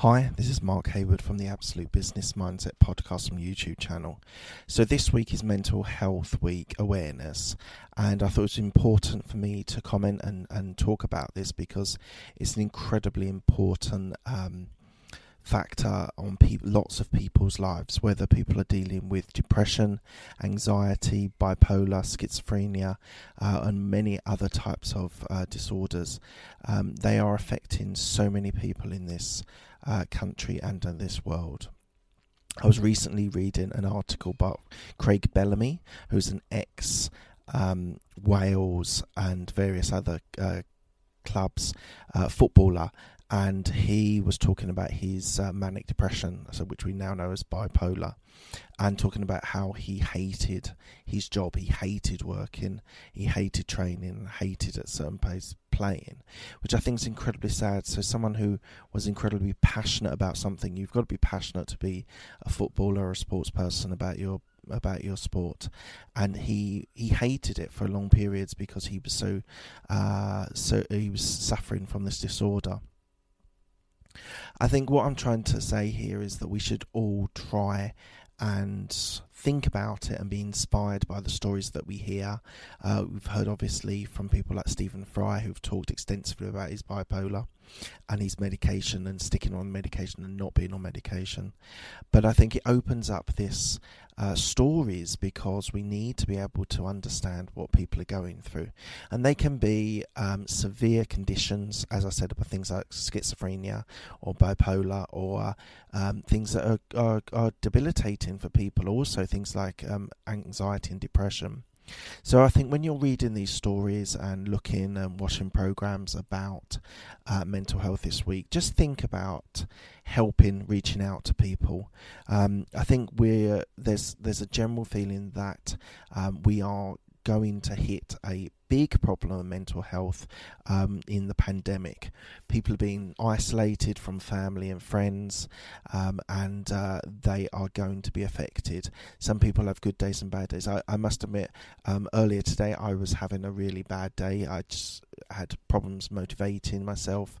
Hi, this is Mark Hayward from the Absolute Business Mindset podcast from YouTube channel. So this week is Mental Health Week awareness, and I thought it was important for me to comment and, and talk about this because it's an incredibly important um, factor on lots of people's lives, whether people are dealing with depression, anxiety, bipolar, schizophrenia, uh, and many other types of uh, disorders. Um, they are affecting so many people in this uh, country and in this world. I was recently reading an article about Craig Bellamy, who's an ex um, Wales and various other uh, clubs uh, footballer, and he was talking about his uh, manic depression, so which we now know as bipolar, and talking about how he hated his job, he hated working, he hated training, hated at certain pace playing, which I think is incredibly sad. So someone who was incredibly passionate about something, you've got to be passionate to be a footballer or a sports person about your about your sport, and he he hated it for long periods because he was so uh, so he was suffering from this disorder. I think what I'm trying to say here is that we should all try and think about it and be inspired by the stories that we hear. Uh, we've heard obviously from people like Stephen Fry who've talked extensively about his bipolar and his medication and sticking on medication and not being on medication. But I think it opens up this uh, stories because we need to be able to understand what people are going through. And they can be um, severe conditions, as I said, about things like schizophrenia or bipolar or um, things that are, are, are, debilitating for people, also things like um, anxiety and depression. So I think when you're reading these stories and looking and watching programs about uh, mental health this week, just think about helping, reaching out to people. Um, I think we're there's there's a general feeling that um, we are going to hit a big problem of mental health um, in the pandemic. People are being isolated from family and friends, um, and uh, they are going to be affected. Some people have good days and bad days. I, I must admit, um, earlier today I was having a really bad day. I just had problems motivating myself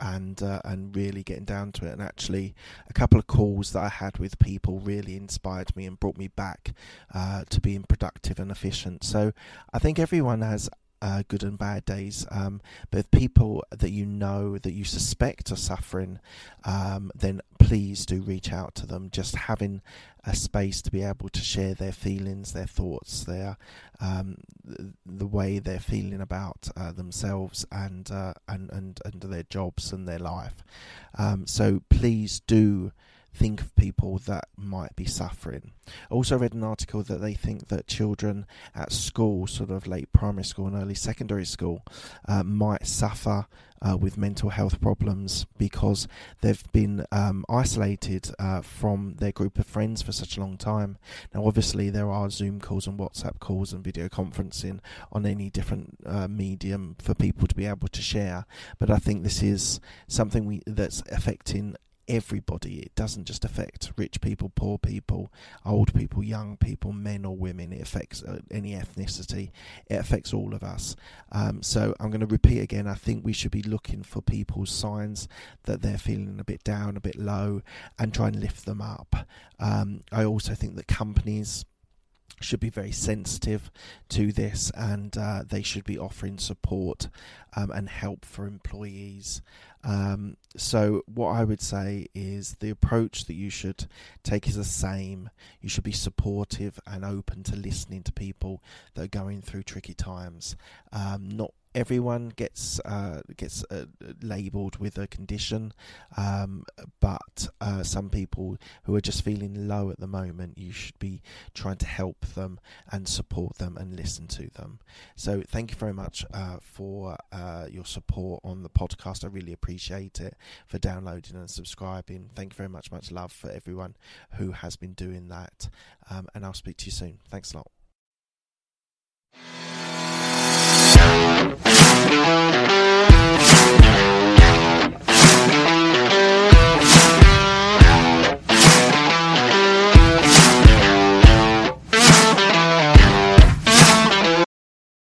and uh, and really getting down to it. And actually, a couple of calls that I had with people really inspired me and brought me back uh, to being productive and efficient. So I think everyone has uh, good and bad days. Um, but if people that you know that you suspect are suffering, um, then please do reach out to them. Just having a space to be able to share their feelings, their thoughts, their um, the way they're feeling about uh, themselves and, uh, and and and their jobs and their life. Um, so please do think of people that might be suffering. I also read an article that they think that children at school, sort of late primary school and early secondary school, uh, might suffer uh, with mental health problems because they've been um, isolated uh, from their group of friends for such a long time. Now, obviously, there are Zoom calls and WhatsApp calls and video conferencing on any different uh, medium for people to be able to share, but I think this is something we, that's affecting everybody. It doesn't just affect rich people, poor people, old people, young people, men or women. It affects uh, any ethnicity. It affects all of us. Um, so I'm going to repeat again. I think we should be looking for people's signs that they're feeling a bit down, a bit low, and try and lift them up. Um, I also think that companies should be very sensitive to this and uh, they should be offering support um, and help for employees. Um, so, what I would say is the approach that you should take is the same. You should be supportive and open to listening to people that are going through tricky times. Um, not everyone gets uh, gets uh, labelled with a condition, um, but uh, some people who are just feeling low at the moment, you should be trying to help them and support them and listen to them. So thank you very much uh, for uh, your support on the podcast. I really appreciate it for downloading and subscribing. Thank you very much. Much love for everyone who has been doing that. Um, and I'll speak to you soon. Thanks a lot.